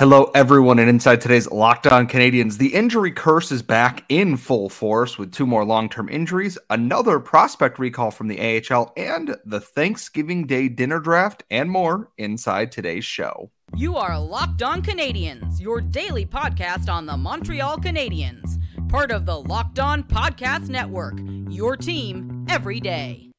Hello, everyone, and inside today's Locked On Canadiens, the injury curse is back in full force with two more long term injuries, another prospect recall from the AHL, and the Thanksgiving Day dinner draft, and more inside today's show. You are Locked On Canadiens, your daily podcast on the Montreal Canadiens, part of the Locked On Podcast Network, your team every day.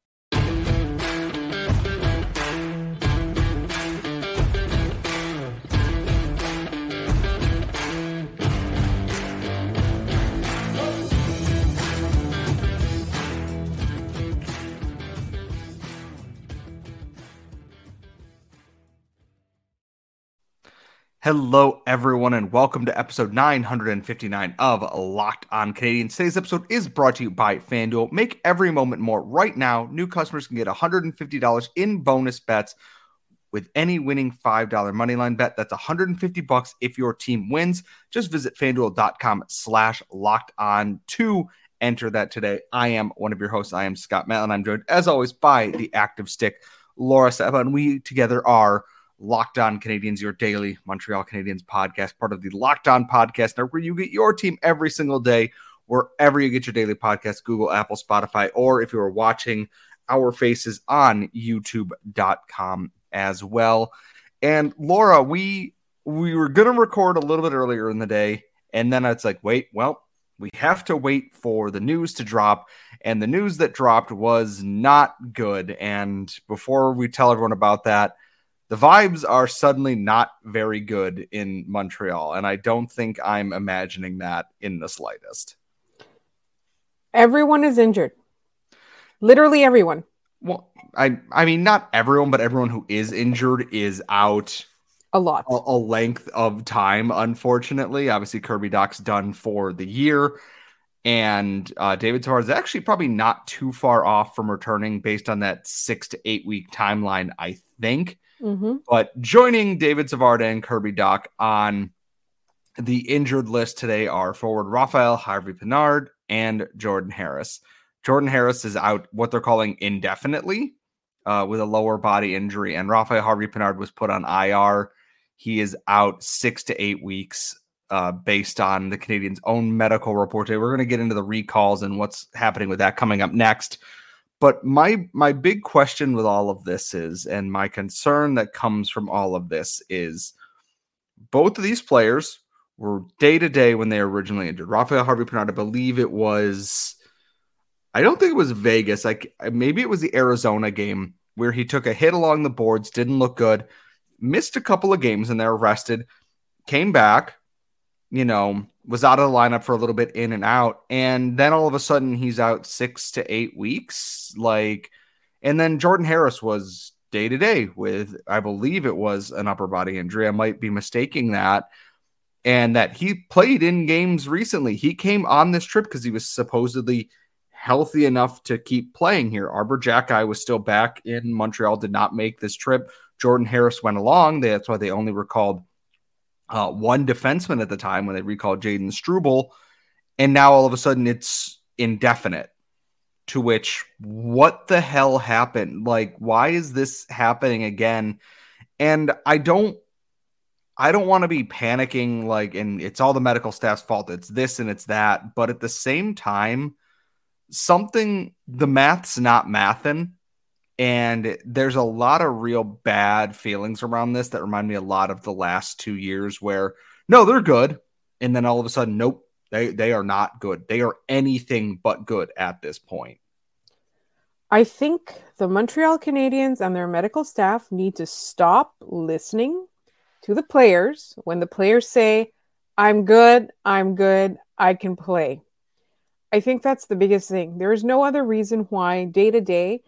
Hello, everyone, and welcome to episode 959 of Locked On Canadiens. Today's episode is brought to you by FanDuel. Make every moment more. Right now, new customers can get $150 in bonus bets with any winning $5 moneyline bet. That's 150 bucks if your team wins. Just visit fanduel.com slash locked on to enter that today. I am one of your hosts. I am Scott Matlin. I'm joined, as always, by the active stick, Laura Seba, and we together are – Locked On Canadiens, your daily Montreal Canadiens podcast, part of the Locked On Podcast Network, where you get your team every single day, wherever you get your daily podcast, Google, Apple, Spotify, or if you are watching our faces on youtube.com as well. And Laura, we we were gonna record a little bit earlier in the day, and then it's like, wait, well, we have to wait for the news to drop. And the news that dropped was not good. And before we tell everyone about that, the vibes are suddenly not very good in Montreal. And I don't think I'm imagining that in the slightest. Everyone is injured. Literally everyone. Well, I I mean not everyone, but everyone who is injured is out a lot. A, a length of time, unfortunately. Obviously, Kirby Dach's done for the year. And uh, David Savard is actually probably not too far off from returning based on that six to eight week timeline, I think. Mm-hmm. But joining David Savard and Kirby Dach on the injured list today are forward Rafaël Harvey Pinard and Jordan Harris. Jordan Harris is out what they're calling indefinitely uh, with a lower body injury, and Rafaël Harvey Pinard was put on IR. He is out six to eight weeks uh, based on the Canadiens' own medical report. Today. We're going to get into the recalls and what's happening with that coming up next. But my my big question with all of this is, and my concern that comes from all of this is, both of these players were day to day when they originally injured. Rafaël Harvey Pinard, I believe it was, I don't think it was Vegas. Like uh, maybe it was the Arizona game where he took a hit along the boards, didn't look good, missed a couple of games, and they're arrested. Came back, you know, was out of the lineup for a little bit in and out. And then all of a sudden he's out six to eight weeks. Like, and then Jordan Harris was day to day with, I believe it was an upper body injury. I might be mistaking that. And that he played in games recently. He came on this trip because he was supposedly healthy enough to keep playing here. Arber Xhekaj was still back in Montreal, did not make this trip. Jordan Harris went along. That's why they only recalled uh, one defenseman at the time when they recalled Jayden Struble, and now all of a sudden it's indefinite. To which, what the hell happened? Like, why is this happening again? And I don't, I don't want to be panicking. Like, and it's all the medical staff's fault. It's this and it's that. But at the same time, something the math's not mathing and there's a lot of real bad feelings around this that remind me a lot of the last two years where no, they're good. And then all of a sudden, nope, they, they are not good. They are anything but good at this point. I think the Montreal Canadiens and their medical staff need to stop listening to the players when the players say, I'm good, I'm good, I can play. I think that's the biggest thing. There is no other reason why day to day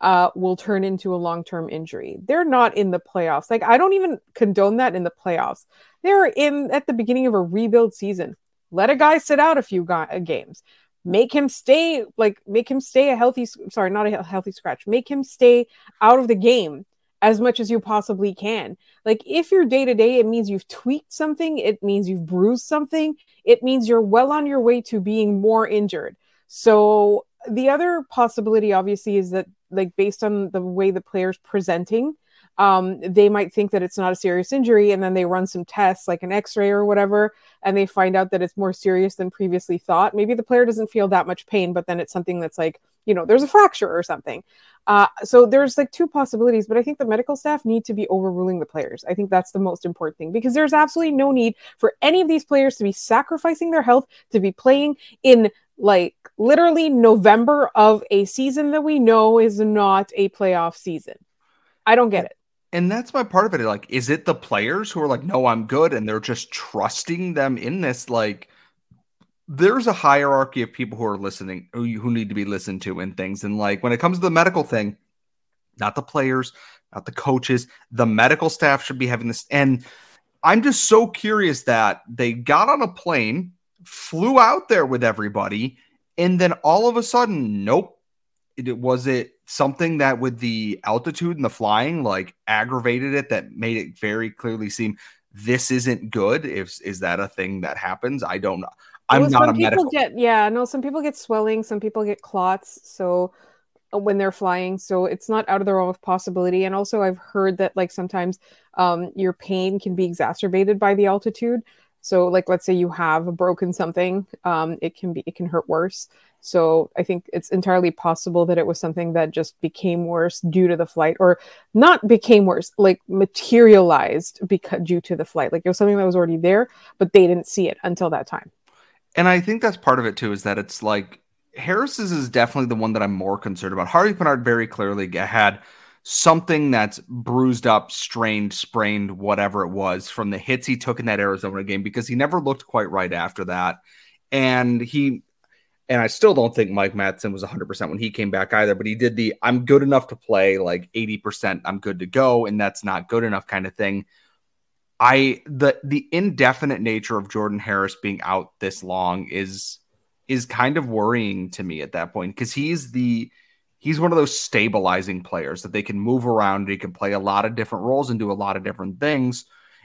uh, will turn into a long term injury. They're not in the playoffs. Like, I don't even condone that in the playoffs. They're in at the beginning of a rebuild season. Let a guy sit out a few ga- uh, games. Make him stay, like, make him stay a healthy, sorry, not a healthy scratch. Make him stay out of the game as much as you possibly can. Like, if you're day to day, it means you've tweaked something, it means you've bruised something, it means you're well on your way to being more injured. So, the other possibility, obviously, is that like based on the way the players presenting um, they might think that it's not a serious injury and then they run some tests like an x-ray or whatever and they find out that it's more serious than previously thought. Maybe the player doesn't feel that much pain but then it's something that's like you know there's a fracture or something. Uh, so there's like two possibilities but i think the medical staff need to be overruling the players. I think that's the most important thing because there's absolutely no need for any of these players to be sacrificing their health to be playing in like literally november of a season that we know is not a playoff season i don't get it and that's my part of it. Like, is it the players who are like, no, I'm good, and they're just trusting them in this? Like, there's a hierarchy of people who are listening, who, need to be listened to and things. And like, when it comes to the medical thing, not the players, not the coaches, the medical staff should be having this. And I'm just so curious that they got on a plane, flew out there with everybody, and then all of a sudden, nope. It was it something that with the altitude and the flying like aggravated it that made it very clearly seem this isn't good? If is that a thing that happens? I don't know. I'm well, not a people medical get yeah no some people get swelling some people get clots so uh, when they're flying so it's not out of the realm of possibility. And also i've heard that like sometimes um, your pain can be exacerbated by the altitude so like let's say you have broken something um, it can be it can hurt worse so I think it's entirely possible that it was something that just became worse due to the flight, or not became worse, like materialized because due to the flight. Like it was something that was already there, but they didn't see it until that time. And I think that's part of it too, is that it's like Harris's is definitely the one that I'm more concerned about. Harvey Pinard very clearly had something that's bruised up, strained, sprained, whatever it was from the hits he took in that Arizona game because he never looked quite right after that. And he and I still don't think Mike Matheson was 100% when he came back either, but he did the I'm good enough to play like 80%, I'm good to go, and that's not good enough kind of thing. I the the indefinite nature of Jordan Harris being out this long is is kind of worrying to me at that point because he's the he's one of those stabilizing players that they can move around, and he can play a lot of different roles and do a lot of different things.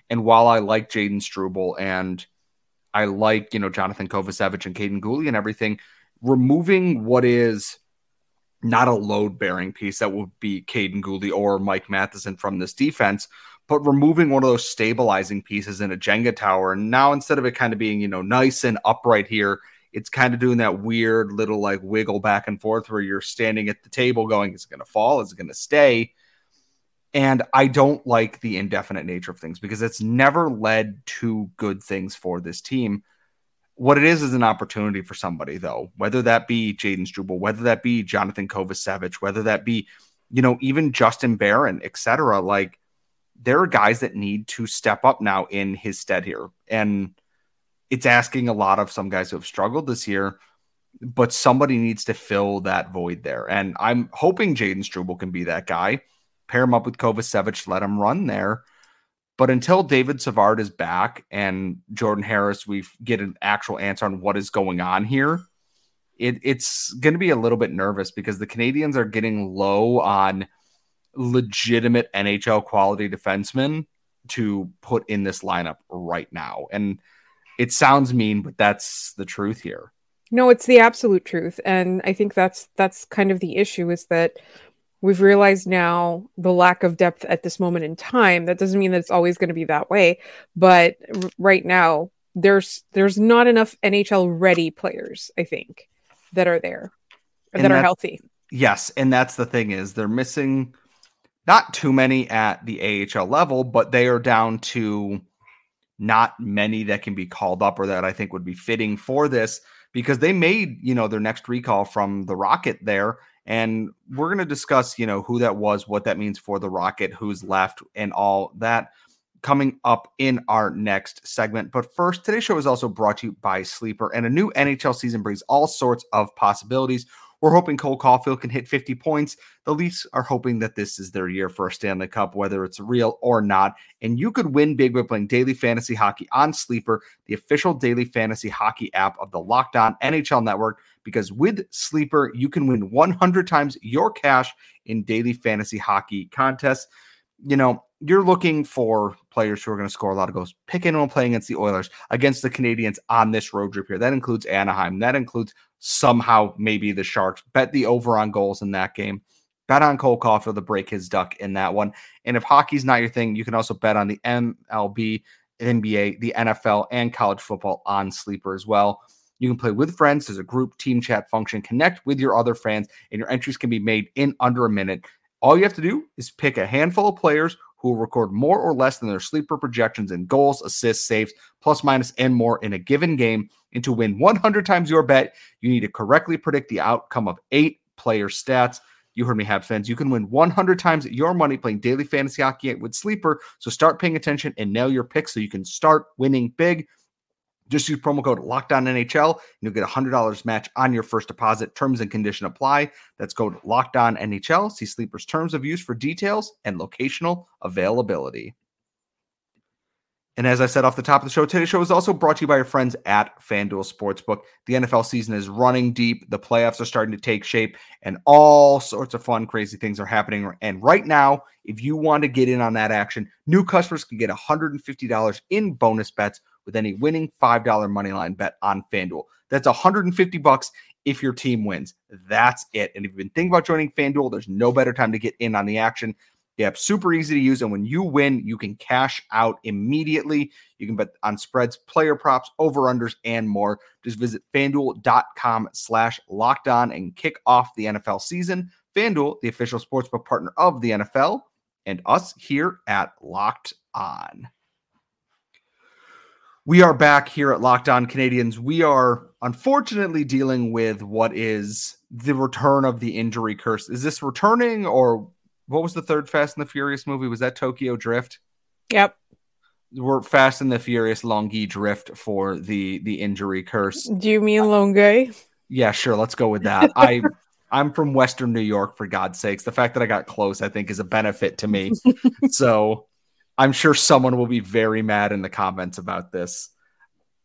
And while I like Jayden Struble and I like, you know, Jonathan Kovacevic and Kaiden Guhle and everything. Removing what is not a load bearing piece that would be Kaiden Guhle or Mike Matheson from this defense, but removing one of those stabilizing pieces in a Jenga tower. And now instead of it kind of being, you know, nice and upright here, it's kind of doing that weird little like wiggle back and forth where you're standing at the table going, is it going to fall? Is it going to stay? And I don't like the indefinite nature of things because it's never led to good things for this team. What it is is an opportunity for somebody, though, whether that be Jayden Struble, whether that be Jonathan Kovacevic, whether that be, you know, even Justin Barron, etc. Like there are guys that need to step up now in his stead here. And it's asking a lot of some guys who have struggled this year, but somebody needs to fill that void there. And I'm hoping Jayden Struble can be that guy pair him up with Kovacevic, let him run there. But until David Savard is back and Jordan Harris, we get an actual answer on what is going on here. It, it's going to be a little bit nervous because the Canadiens are getting low on legitimate NHL quality defensemen to put in this lineup right now. And it sounds mean, but that's the truth here. No, it's the absolute truth. And I think that's that's kind of the issue is that we've realized now the lack of depth at this moment in time that doesn't mean that it's always going to be that way but r- right now there's there's not enough nhl ready players i think that are there and that are healthy yes and that's the thing is they're missing not too many at the ahl level but they are down to not many that can be called up or that i think would be fitting for this because they made you know their next recall from the rocket there and we're going to discuss, you know, who that was, what that means for the Rocket, who's left, and all that coming up in our next segment. But first, today's show is also brought to you by Sleeper, and a new NHL season brings all sorts of possibilities. We're hoping Cole Caufield can hit 50 points. The Leafs are hoping that this is their year for a Stanley Cup, whether it's real or not. And you could win big by playing daily fantasy hockey on Sleeper, the official daily fantasy hockey app of the Locked On NHL Network. Because with Sleeper, you can win 100 times your cash in daily fantasy hockey contests. You know, you're looking for players who are going to score a lot of goals. Pick anyone playing against the Oilers, against the Canadiens on this road trip here. That includes Anaheim. That includes somehow maybe the Sharks. Bet the over on goals in that game. Bet on Cole Caufield to break his duck in that one. And if hockey's not your thing, you can also bet on the MLB, NBA, the NFL, and college football on Sleeper as well. You can play with friends. There's a group team chat function. Connect with your other fans, and your entries can be made in under a minute. All you have to do is pick a handful of players who will record more or less than their sleeper projections in goals, assists, saves, plus, minus, and more in a given game. And to win 100 times your bet, you need to correctly predict the outcome of eight player stats. You heard me, Habs fans. You can win 100 times your money playing daily fantasy hockey with Sleeper. So start paying attention and nail your picks so you can start winning big. Just use promo code Locked On NHL, and you'll get a hundred dollars match on your first deposit. Terms and condition apply. That's code Locked On NHL. See Sleeper's terms of use for details and locational availability. And as I said off the top of the show, today's show is also brought to you by our friends at FanDuel Sportsbook. The NFL season is running deep, the playoffs are starting to take shape, and all sorts of fun, crazy things are happening. And right now, if you want to get in on that action, new customers can get $150 in bonus bets with any winning $5 moneyline bet on FanDuel. That's 150 bucks if your team wins. That's it. And if you've been thinking about joining FanDuel, there's no better time to get in on the action. Yep, super easy to use. And when you win, you can cash out immediately. You can bet on spreads, player props, over-unders, and more. Just visit fanduel.com slash locked on and kick off the NFL season. FanDuel, the official sportsbook partner of the NFL, and us here at Locked On. We are back here at Locked On Canadiens. We are unfortunately dealing with what is the return of the injury curse. Is this returning or what was the third Fast and the Furious movie? Was that Tokyo Drift? Yep. We're Fast and the Furious Longi Drift for the the injury curse. Do you mean Longueuil? Yeah, sure. Let's go with that. I I'm from Western New York, for God's sakes. The fact that I got close, I think, is a benefit to me. so I'm sure someone will be very mad in the comments about this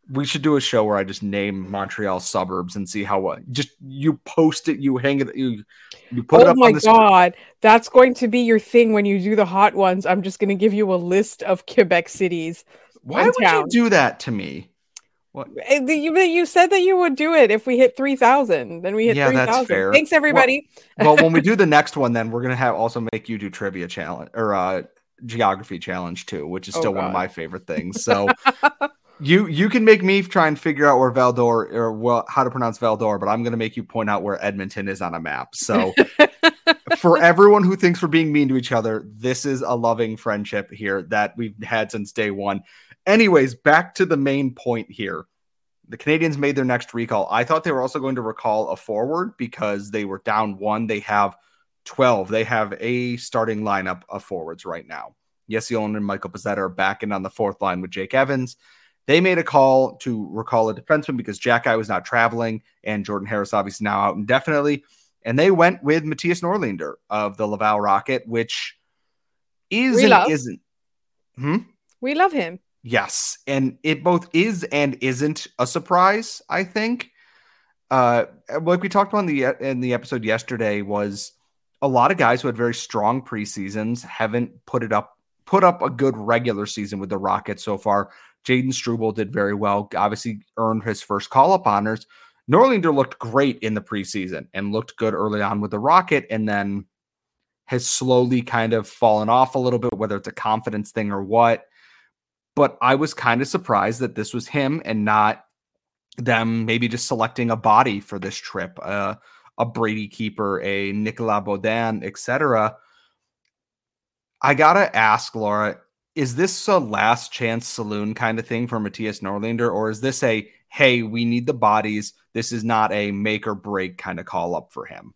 we should do a show where I just name Montreal suburbs and see how uh, just you post it, you hang it, you you put oh it up. Oh my god, that's going to be your thing when you do the hot ones. I'm just going to give you a list of Quebec cities. Why would towns. you do that to me? What? Eh, you, you said that you would do it if we hit 3,000. Then we hit yeah, 3,000. That's fair. Thanks, everybody. Well, well, when we do the next one, then we're going to have also make you do trivia challenge or uh, geography challenge too, which is oh, still oh, one of my favorite things. So You you can make me try and figure out where Val-d'Or or well, how to pronounce Val-d'Or, but I'm going to make you point out where Edmonton is on a map. So for everyone who thinks we're being mean to each other, this is a loving friendship here that we've had since day one. Anyways, back to the main point here. The Canadiens made their next recall. I thought they were also going to recall a forward because they were down one. They have 12. They have a starting lineup of forwards right now. Yes, Yolin and Michael Pezzetta are back in on the fourth line with Jake Evans. They made a call to recall a defenseman because Xhekaj was not traveling and Jordan Harris obviously now out indefinitely. And they went with Mattias Norlinder of the Laval Rocket, which is and isn't. Hmm? We love him. Yes. And it both is and isn't a surprise, I think. Uh, like we talked about in the in the episode yesterday was a lot of guys who had very strong preseasons haven't put it up put up a good regular season with the Rockets so far. Jayden Struble did very well, obviously earned his first call up honors. Norlinder looked great in the preseason and looked good early on with the Rocket, and then has slowly kind of fallen off a little bit, whether it's a confidence thing or what. But I was kind of surprised that this was him and not them maybe just selecting a body for this trip, uh, a Brady Keeper, a Nicolas Beaudin, etc. I gotta ask Laura, is this a last chance saloon kind of thing for Mattias Norlinder, or is this a hey, we need the bodies? This is not a make or break kind of call up for him.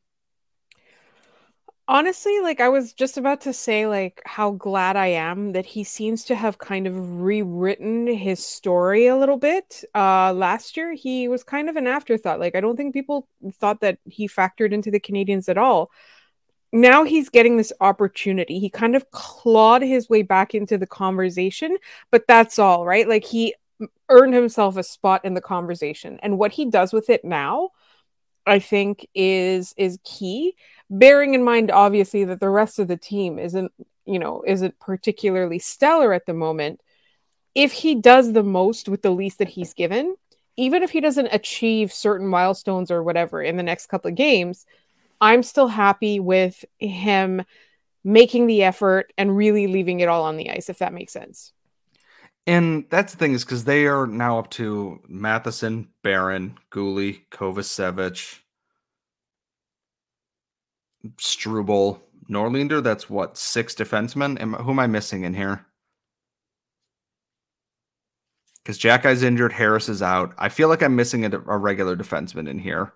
Honestly, like I was just about to say, like how glad I am that he seems to have kind of rewritten his story a little bit. Uh last year he was kind of an afterthought. Like I don't think people thought that he factored into the Canadiens at all now he's getting this opportunity. He kind of clawed his way back into the conversation, but that's all, right? Like he earned himself a spot in the conversation. And what he does with it now, I think is is key, bearing in mind obviously that the rest of the team isn't, you know, isn't particularly stellar at the moment. If he does the most with the least that he's given, even if he doesn't achieve certain milestones or whatever in the next couple of games, I'm still happy with him making the effort and really leaving it all on the ice, if that makes sense. And that's the thing is because they are now up to Matheson, Barron, Guhle, Kovacevic, Struble, Norlinder. That's what six defensemen. Am, who am I missing in here? Because Xhekaj's injured, Harris is out. I feel like I'm missing a, a regular defenseman in here.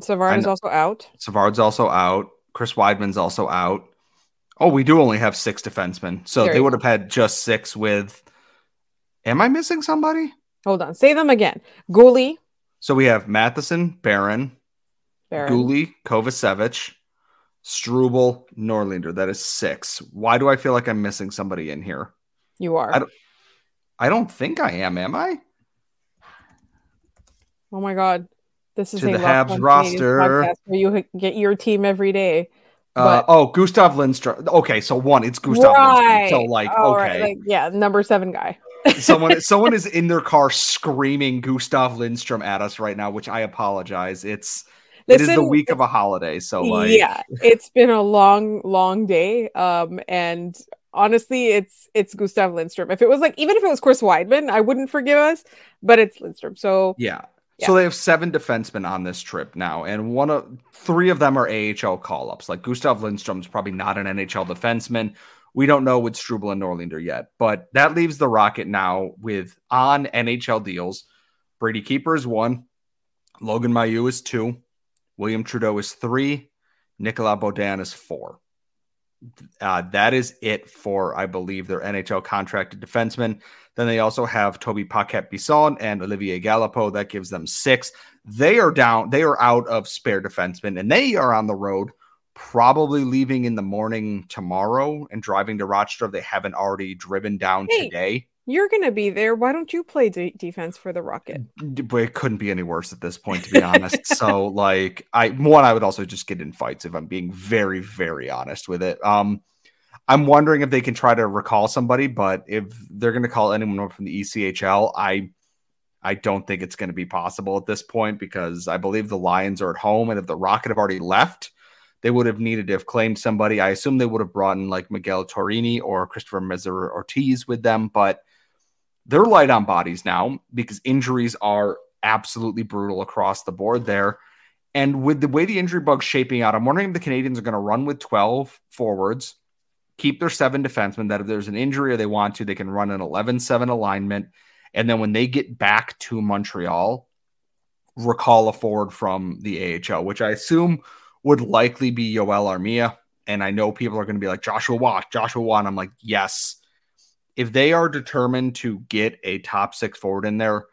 Savard is also out. Savard's also out. Chris Wideman's also out. Oh, we do only have six defensemen. So there they would have had just six with. Am I missing somebody? Hold on. Say them again. Guhle. So we have Matheson, Barron, Barron. Guhle, Kovacevic, Struble, Norlinder. That is six. Why do I feel like I'm missing somebody in here? You are. I don't, I don't think I am. Am I? Oh my god. This is to a the Habs roster where you get your team every day. Uh, oh, Gustav Lindstrom. Okay, so one, it's Gustav right. Lindstrom. So like, okay, right. like, yeah, number seven guy. someone, someone is in their car screaming Gustav Lindstrom at us right now, which I apologize. It's Listen, it is the week of a holiday, so like, yeah, it's been a long, long day. Um, and honestly, it's it's Gustav Lindstrom. If it was like, even if it was Chris Wideman, I wouldn't forgive us, but it's Lindstrom. So yeah, so they have seven defensemen on this trip now, and one of three of them are AHL call ups. Like Gustav Lindstrom's probably not an NHL defenseman. We don't know with Struble and Norlinder yet, but that leaves the Rocket now with on NHL deals. Brady Keeper is one, Logan Mailloux is two, William Trudeau is three, Nicolas Beaudin is four. Uh, that is it for, I believe, their NHL contracted defensemen. Then they also have Tobie Paquette Bisson and Olivier Galipeau. That gives them six. They are down, they are out of spare defensemen, and they are on the road, probably leaving in the morning tomorrow and driving to Rochester if they haven't already driven down hey, today. You're going to be there. Why don't you play de- defense for the Rocket? But it couldn't be any worse at this point, to be honest. so, like, I one, I would also just get in fights if I'm being very, very honest with it. Um, I'm wondering if they can try to recall somebody, but if they're going to call anyone from the ECHL, I I don't think it's going to be possible at this point because I believe the Lions are at home, and if the Rocket have already left, they would have needed to have claimed somebody. I assume they would have brought in like Miguel Tourigny or Christopher Merisier Ortiz with them, but they're light on bodies now because injuries are absolutely brutal across the board there. And with the way the injury bug's shaping out, I'm wondering if the Canadiens are going to run with 12 forwards keep their seven defensemen that if there's an injury or they want to, they can run an 11 7 alignment. And then when they get back to Montreal, recall a forward from the AHL, which I assume would likely be Joel Armia. And I know people are going to be like, Joshua Roy, Joshua Roy. I'm like, yes. If they are determined to get a top six forward in there,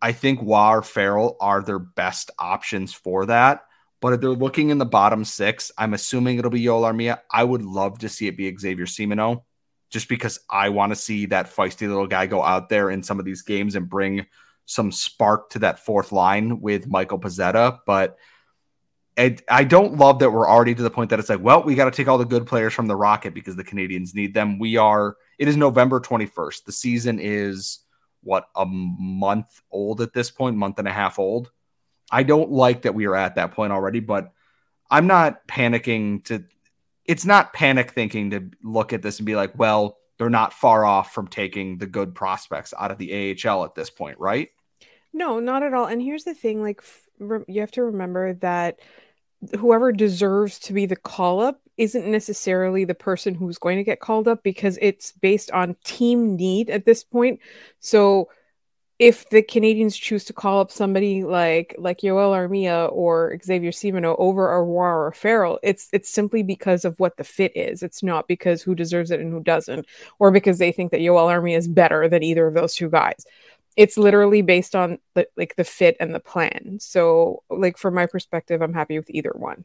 I think Roy or Farrell are their best options for that. But if they're looking in the bottom six, I'm assuming it'll be Joel Armia. I would love to see it be Xavier Simoneau, just because I want to see that feisty little guy go out there in some of these games and bring some spark to that fourth line with Michael Pezzetta. But I don't love that we're already to the point that it's like, well, we got to take all the good players from the Rocket because the Canadiens need them. We are, it is November 21st. The season is what, a month old at this point, month and a half old. I don't like that we are at that point already, but I'm not panicking to it's not panic thinking to look at this and be like, well, they're not far off from taking the good prospects out of the AHL at this point, right? No, not at all. And here's the thing like you have to remember that whoever deserves to be the call up isn't necessarily the person who's going to get called up because it's based on team need at this point. So if the Canadiens choose to call up somebody like like Joel Armia or Xavier Simoneau over Aurora or Farrell, it's it's simply because of what the fit is. It's not because who deserves it and who doesn't, or because they think that Joel Armia is better than either of those two guys. It's literally based on the, like the fit and the plan. So, like from my perspective, I'm happy with either one.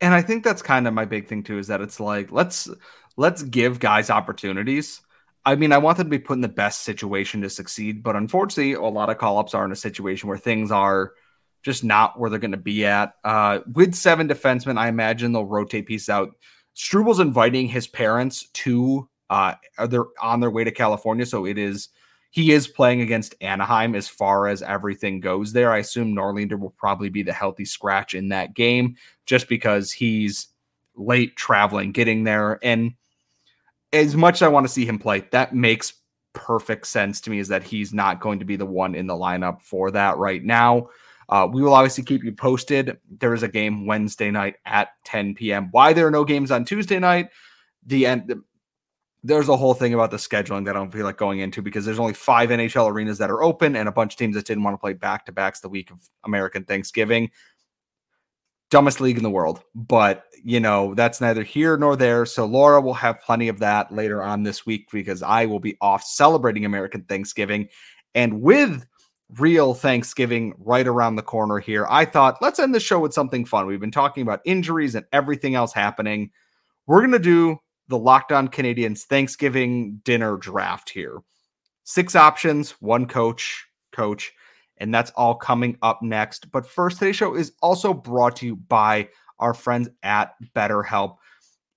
And I think that's kind of my big thing too is that it's like let's let's give guys opportunities I mean, I want them to be put in the best situation to succeed, but unfortunately, a lot of call ups are in a situation where things are just not where they're going to be at. Uh, with seven defensemen, I imagine they'll rotate pieces out. Struble's inviting his parents to, uh, they're on their way to California. So it is, he is playing against Anaheim as far as everything goes there. I assume Norlinder will probably be the healthy scratch in that game just because he's late traveling, getting there. And as much as I want to see him play, that makes perfect sense to me is that he's not going to be the one in the lineup for that right now. Uh, we will obviously keep you posted. There is a game Wednesday night at 10 p.m. Why there are no games on Tuesday night? The end. There's a whole thing about the scheduling that I don't feel like going into because there's only five NHL arenas that are open and a bunch of teams that didn't want to play back to backs the week of American Thanksgiving. Dumbest league in the world, but you know that's neither here nor there. So Laura will have plenty of that later on this week because I will be off celebrating American Thanksgiving, and with real Thanksgiving right around the corner here. I thought, let's end the show with something fun. We've been talking about injuries and everything else happening. We're going to do the Locked On Canadiens Thanksgiving dinner draft here. Six options, one coach, coach, and that's all coming up next. But first, today's show is also brought to you by our friends at BetterHelp.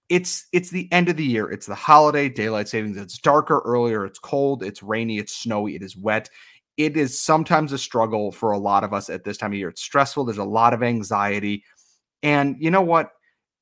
It's it's the end of the year. It's the holiday, daylight savings. It's darker earlier. It's cold. It's rainy. It's snowy. It is wet it is sometimes a struggle for a lot of us at this time of year. It's stressful, there's a lot of anxiety. And you know what?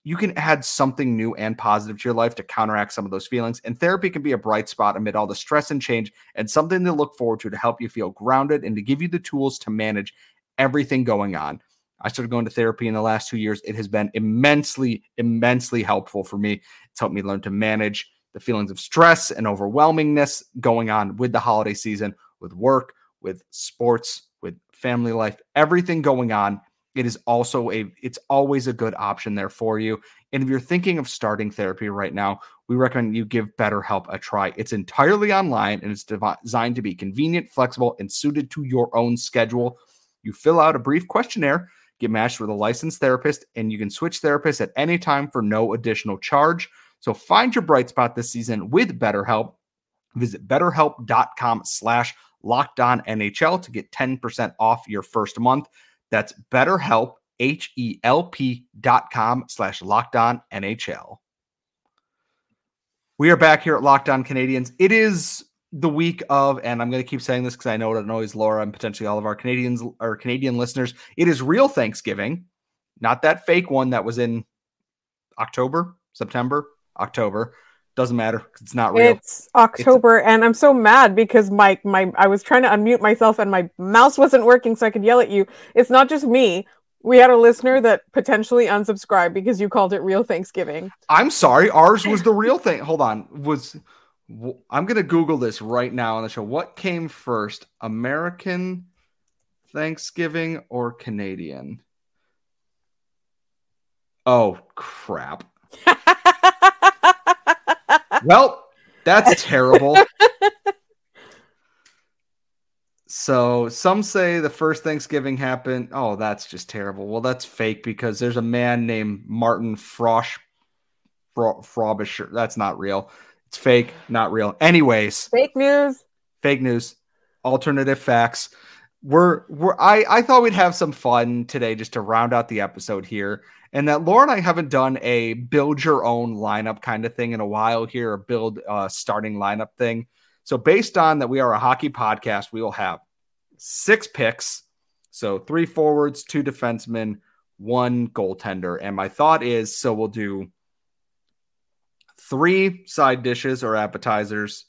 You can add something new and positive to your life to counteract some of those feelings. And therapy can be a bright spot amid all the stress and change and something to look forward to to help you feel grounded and to give you the tools to manage everything going on. I started going to therapy in the last two years. It has been immensely, immensely helpful for me. It's helped me learn to manage the feelings of stress and overwhelmingness going on with the holiday season, with work, with sports, with family life, everything going on. It is also a it's always a good option there for you. And if you're thinking of starting therapy right now, we recommend you give BetterHelp a try. It's entirely online and it's designed to be convenient, flexible, and suited to your own schedule. You fill out a brief questionnaire, get matched with a licensed therapist, and you can switch therapists at any time for no additional charge. So find your bright spot this season with BetterHelp. Visit betterhelp.com slash locked NHL to get 10% off your first month. That's betterhelp, H-E-L-P dot com slash locked on NHL. We are back here at Locked On Canadiens. It is the week of, and I'm going to keep saying this because I know it annoys Laura and potentially all of our Canadians or Canadian listeners. It is real Thanksgiving, not that fake one that was in October, September, October. Doesn't matter. It's not real. It's October, it's a- and I'm so mad because my my I was trying to unmute myself and my mouse wasn't working, so I could yell at you. It's not just me. We had a listener that potentially unsubscribed because you called it real Thanksgiving. I'm sorry. Ours was the real thing. Hold on. Was I'm gonna Google this right now on the show. What came first, American Thanksgiving or Canadian? Oh crap. well, that's terrible. so some say the first Thanksgiving happened. Oh, that's just terrible. Well, that's fake because there's a man named Martin Frosch Frobisher. That's not real. It's fake, not real. Anyways, fake news. Fake news. Alternative facts. We're we're I I thought we'd have some fun today just to round out the episode here and that Laura and I haven't done a build your own lineup kind of thing in a while here, a build uh, starting lineup thing. So, based on that, we are a hockey podcast, we will have six picks. So, three forwards, two defensemen, one goaltender. And my thought is so we'll do three side dishes or appetizers,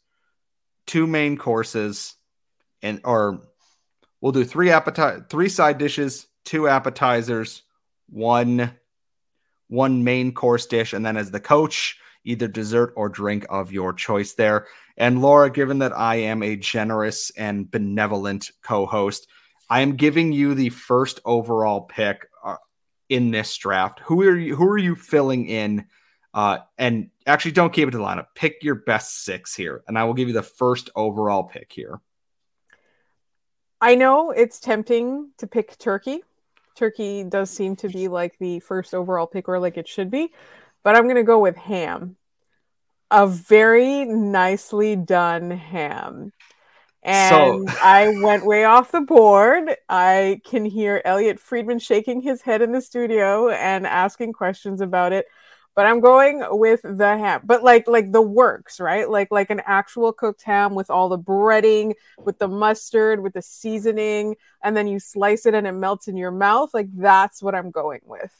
two main courses, and or we'll do three appetite three side dishes, two appetizers, one one main course dish, and then as the coach, either dessert or drink of your choice there. And Laura, given that I am a generous and benevolent co host, I am giving you the first overall pick uh, in this draft. Who are you? Who are you filling in? Uh, and actually, don't keep it to the lineup. Pick your best six here, and I will give you the first overall pick here. I know it's tempting to pick Turkey turkey does seem to be like the first overall pick or like it should be, but I'm going to go with ham. A very nicely done ham. And so... I went way off the board. I can hear Elliotte Friedman shaking his head in the studio and asking questions about it. But I'm going with the ham. But like like the works, right? Like like an actual cooked ham with all the breading, with the mustard, with the seasoning, and then you slice it and it melts in your mouth. Like that's what I'm going with.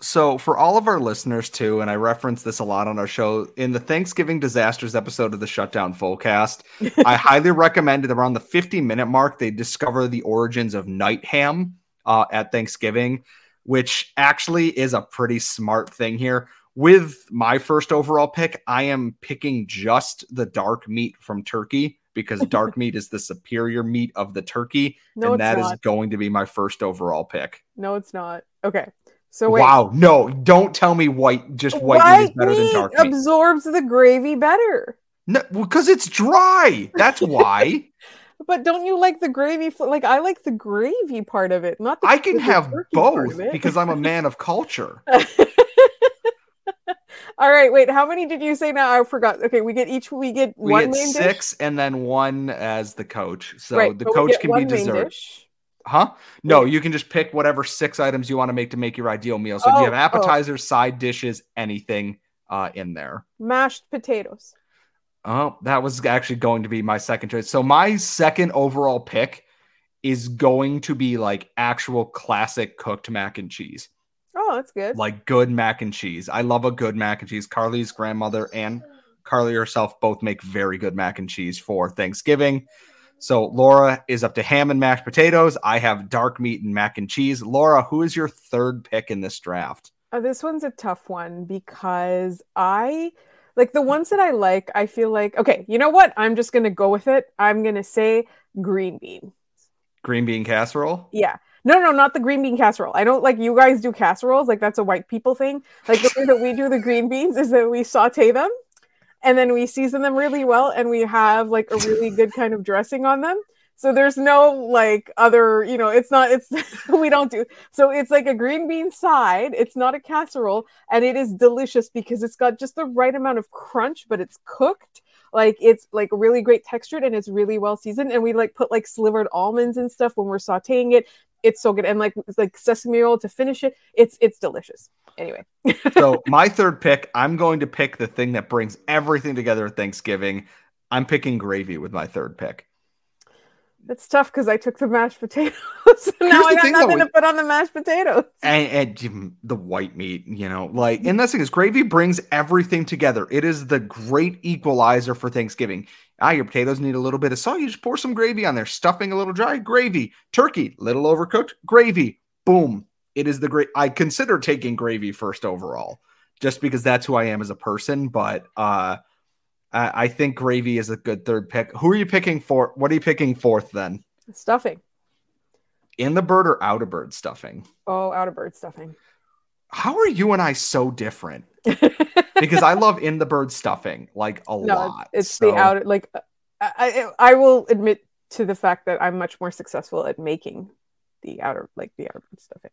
So, for all of our listeners too, and I reference this a lot on our show in the Thanksgiving disasters episode of the Shutdown Fullcast, I highly recommend it around the 50 minute mark. They discover the origins of night ham uh, at Thanksgiving, which actually is a pretty smart thing here. With my first overall pick, I am picking just the dark meat from turkey because dark meat is the superior meat of the turkey, No, and that is not. going to be my first overall pick. No, it's not. Okay. So wait. Wow, no, don't tell me white just white, meat is better than dark meat. absorbs the gravy better. No, because it's dry. That's why. But don't you like the gravy? fl- Like I like the gravy part of it, not the I can have both because I'm a man of culture. All right, wait. How many did you say now? I forgot. Okay, we get each. We get We one get main six and then one as the coach. So right, the coach can be dessert. dish. Huh? No, you can just pick whatever six items you want to make to make your ideal meal. So Oh, you have oh. appetizers, side dishes, anything uh, in there. Mashed potatoes. Oh, that was actually going to be my second choice. So my second overall pick is going to be like actual classic cooked mac and cheese. Oh, that's good. like good mac and cheese. I love a good mac and cheese. Carly's grandmother and Carly herself both make very good mac and cheese for Thanksgiving. So Laura is up to ham and mashed potatoes. I have dark meat and mac and cheese. Laura, who is your third pick in this draft? Uh, this one's a tough one because I like the ones that I like. I feel like okay. You know what? I'm just gonna go with it. I'm gonna say green bean. Green bean casserole? Yeah. No, no, not the green bean casserole. I don't like you guys do casseroles. Like that's a white people thing. Like the way that we do the green beans is that we saute them and then we season them really well and we have like a really good kind of dressing on them. So there's no like other, you know, it's not, it's, we don't do. So it's like a green bean side. It's not a casserole and it is delicious because it's got just the right amount of crunch, but it's cooked. Like it's like really great textured and it's really well seasoned. And we like put like slivered almonds and stuff when we're sauteing it. It's so good. And like like sesame oil to finish it. It's it's delicious. Anyway. So my third pick, I'm going to pick the thing that brings everything together at Thanksgiving. I'm picking gravy with my third pick. It's tough because I took the mashed potatoes. now I got thing, nothing we- to put on the mashed potatoes. and, and the white meat, you know, like, and that's the thing is gravy brings everything together. It is the great equalizer for Thanksgiving. Ah, your potatoes need a little bit of salt. You just pour some gravy on there. Stuffing a little dry, gravy. Turkey, little overcooked, gravy. Boom. It is the great. I consider taking gravy first overall, just because that's who I am as a person. But uh, I, I think gravy is a good third pick. Who are you picking for? What are you picking fourth then? Stuffing. In the bird or out of bird stuffing? Oh, out of bird stuffing. How are you and I so different? because I love in the bird stuffing like a no, lot. it's So, the out like I, I I will admit to the fact that I'm much more successful at making the outer like the outer bird stuffing.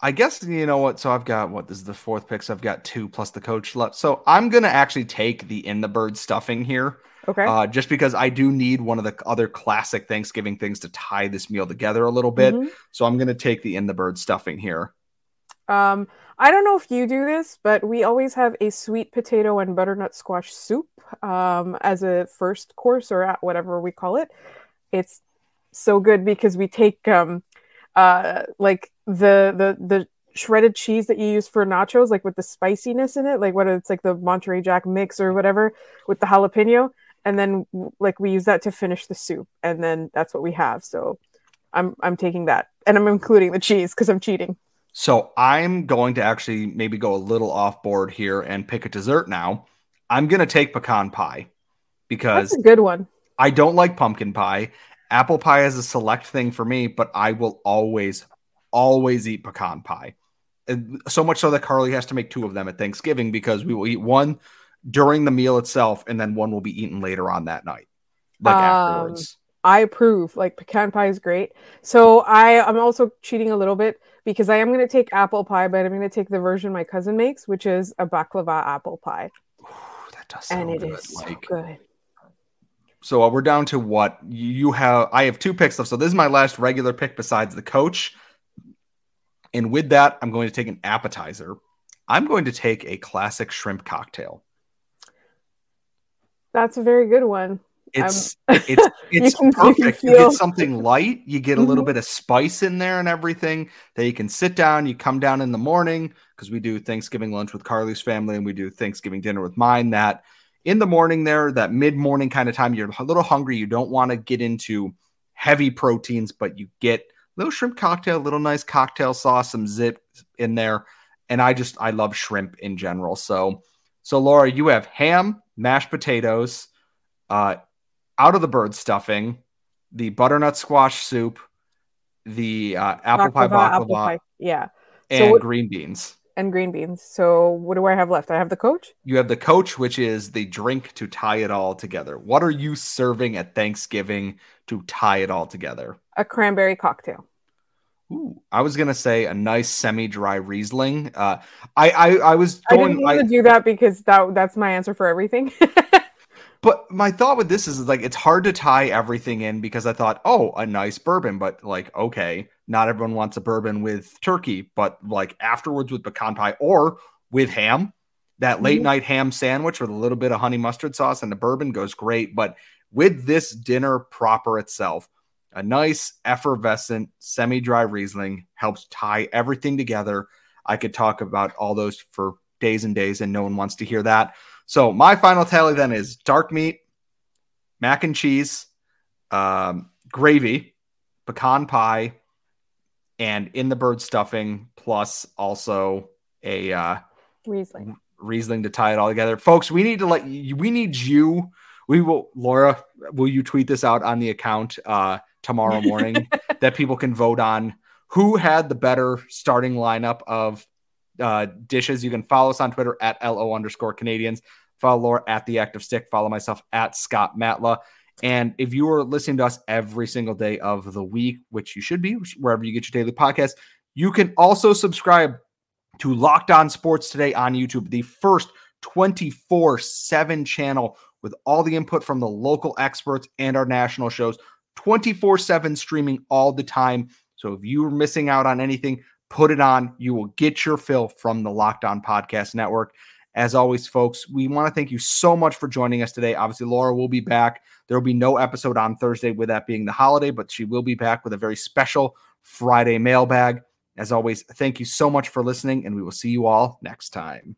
I guess you know what. So I've got what this is the fourth pick. So I've got two plus the coach left. So I'm gonna actually take the in the bird stuffing here, Okay. uh, just because I do need one of the other classic Thanksgiving things to tie this meal together a little bit. Mhm. So I'm gonna take the in the bird stuffing here. Um, I don't know if you do this, but we always have a sweet potato and butternut squash soup um, as a first course or at whatever we call it. It's so good because we take um, uh, like the the the shredded cheese that you use for nachos, like with the spiciness in it, like whether it's like the Monterey Jack mix or whatever with the jalapeno, and then like we use that to finish the soup, and then that's what we have. So I'm I'm taking that, and I'm including the cheese because I'm cheating. So I'm going to actually maybe go a little off board here and pick a dessert now. I'm gonna take pecan pie because That's a good one. I don't like pumpkin pie. Apple pie is a select thing for me, but I will always, always eat pecan pie. And so much so that Carly has to make two of them at Thanksgiving because we will eat one during the meal itself, and then one will be eaten later on that night, like Um, afterwards. I approve. Like pecan pie is great. So I I'm also cheating a little bit because I am going to take apple pie, but I'm going to take the version my cousin makes, which is a baklava apple pie, Ooh, that does sound and it good. is so good. So uh, we're down to what you have. I have two picks left. So this is my last regular pick besides the coach. And with that, I'm going to take an appetizer. I'm going to take a classic shrimp cocktail. That's a very good one. It's it's it's you perfect. You, get something light. You get a little Mhm. bit of spice in there and everything. That you can sit down. You come down in the morning because we do Thanksgiving lunch with Carly's family and we do Thanksgiving dinner with mine. That in the morning there, that mid morning kind of time, you're a little hungry. You don't want to get into heavy proteins, but you get a little shrimp cocktail, little nice cocktail sauce, some zip in there, and I just I love shrimp in general. So so Laura, you have ham, mashed potatoes. Uh, out of the bird stuffing, the butternut squash soup, the uh, apple pie Baklava, baklava, apple pie. Yeah. and So what- green beans. And green beans. So what do I have left? I have the coach. You have the coach, which is the drink to tie it all together. What are you serving at Thanksgiving to tie it all together? A cranberry cocktail. Ooh, I was gonna say a nice semi-dry Riesling. Uh, I, I I was I didn't going, I- to do that because that that's my answer for everything. but my thought with this is, is like it's hard to tie everything in because I thought, oh, a nice bourbon, but like okay, not everyone wants a bourbon with turkey, but like afterwards with pecan pie or with ham, that late Mhm. night ham sandwich with a little bit of honey mustard sauce and the bourbon goes great. But with this dinner proper itself, a nice effervescent semi-dry Riesling helps tie everything together. I could talk about all those for days and days, and no one wants to hear that. So my final tally then is dark meat, mac and cheese, um, gravy, pecan pie, and in the bird stuffing, plus also a uh, Riesling. Riesling to tie it all together. Folks, we need to let you, we need you. We will, Laura, will you tweet this out on the account uh, tomorrow morning that people can vote on who had the better starting lineup of uh, dishes? You can follow us on Twitter at LO underscore Canadiens. Follow Laura at the active stick. Follow myself at Scott Matla. And if you are listening to us every single day of the week, which you should be, wherever you get your daily podcast, you can also subscribe to Locked On Sports Today on YouTube, the first 24 7 channel with all the input from the local experts and our national shows, 24 7 streaming all the time. So if you're missing out on anything, put it on. You will get your fill from the Locked On Podcast Network. As always, folks, we want to thank you so much for joining us today. Obviously, Laura will be back. There will be no episode on Thursday with that being the holiday, but she will be back with a very special Friday mailbag. As always, thank you so much for listening, and we will see you all next time.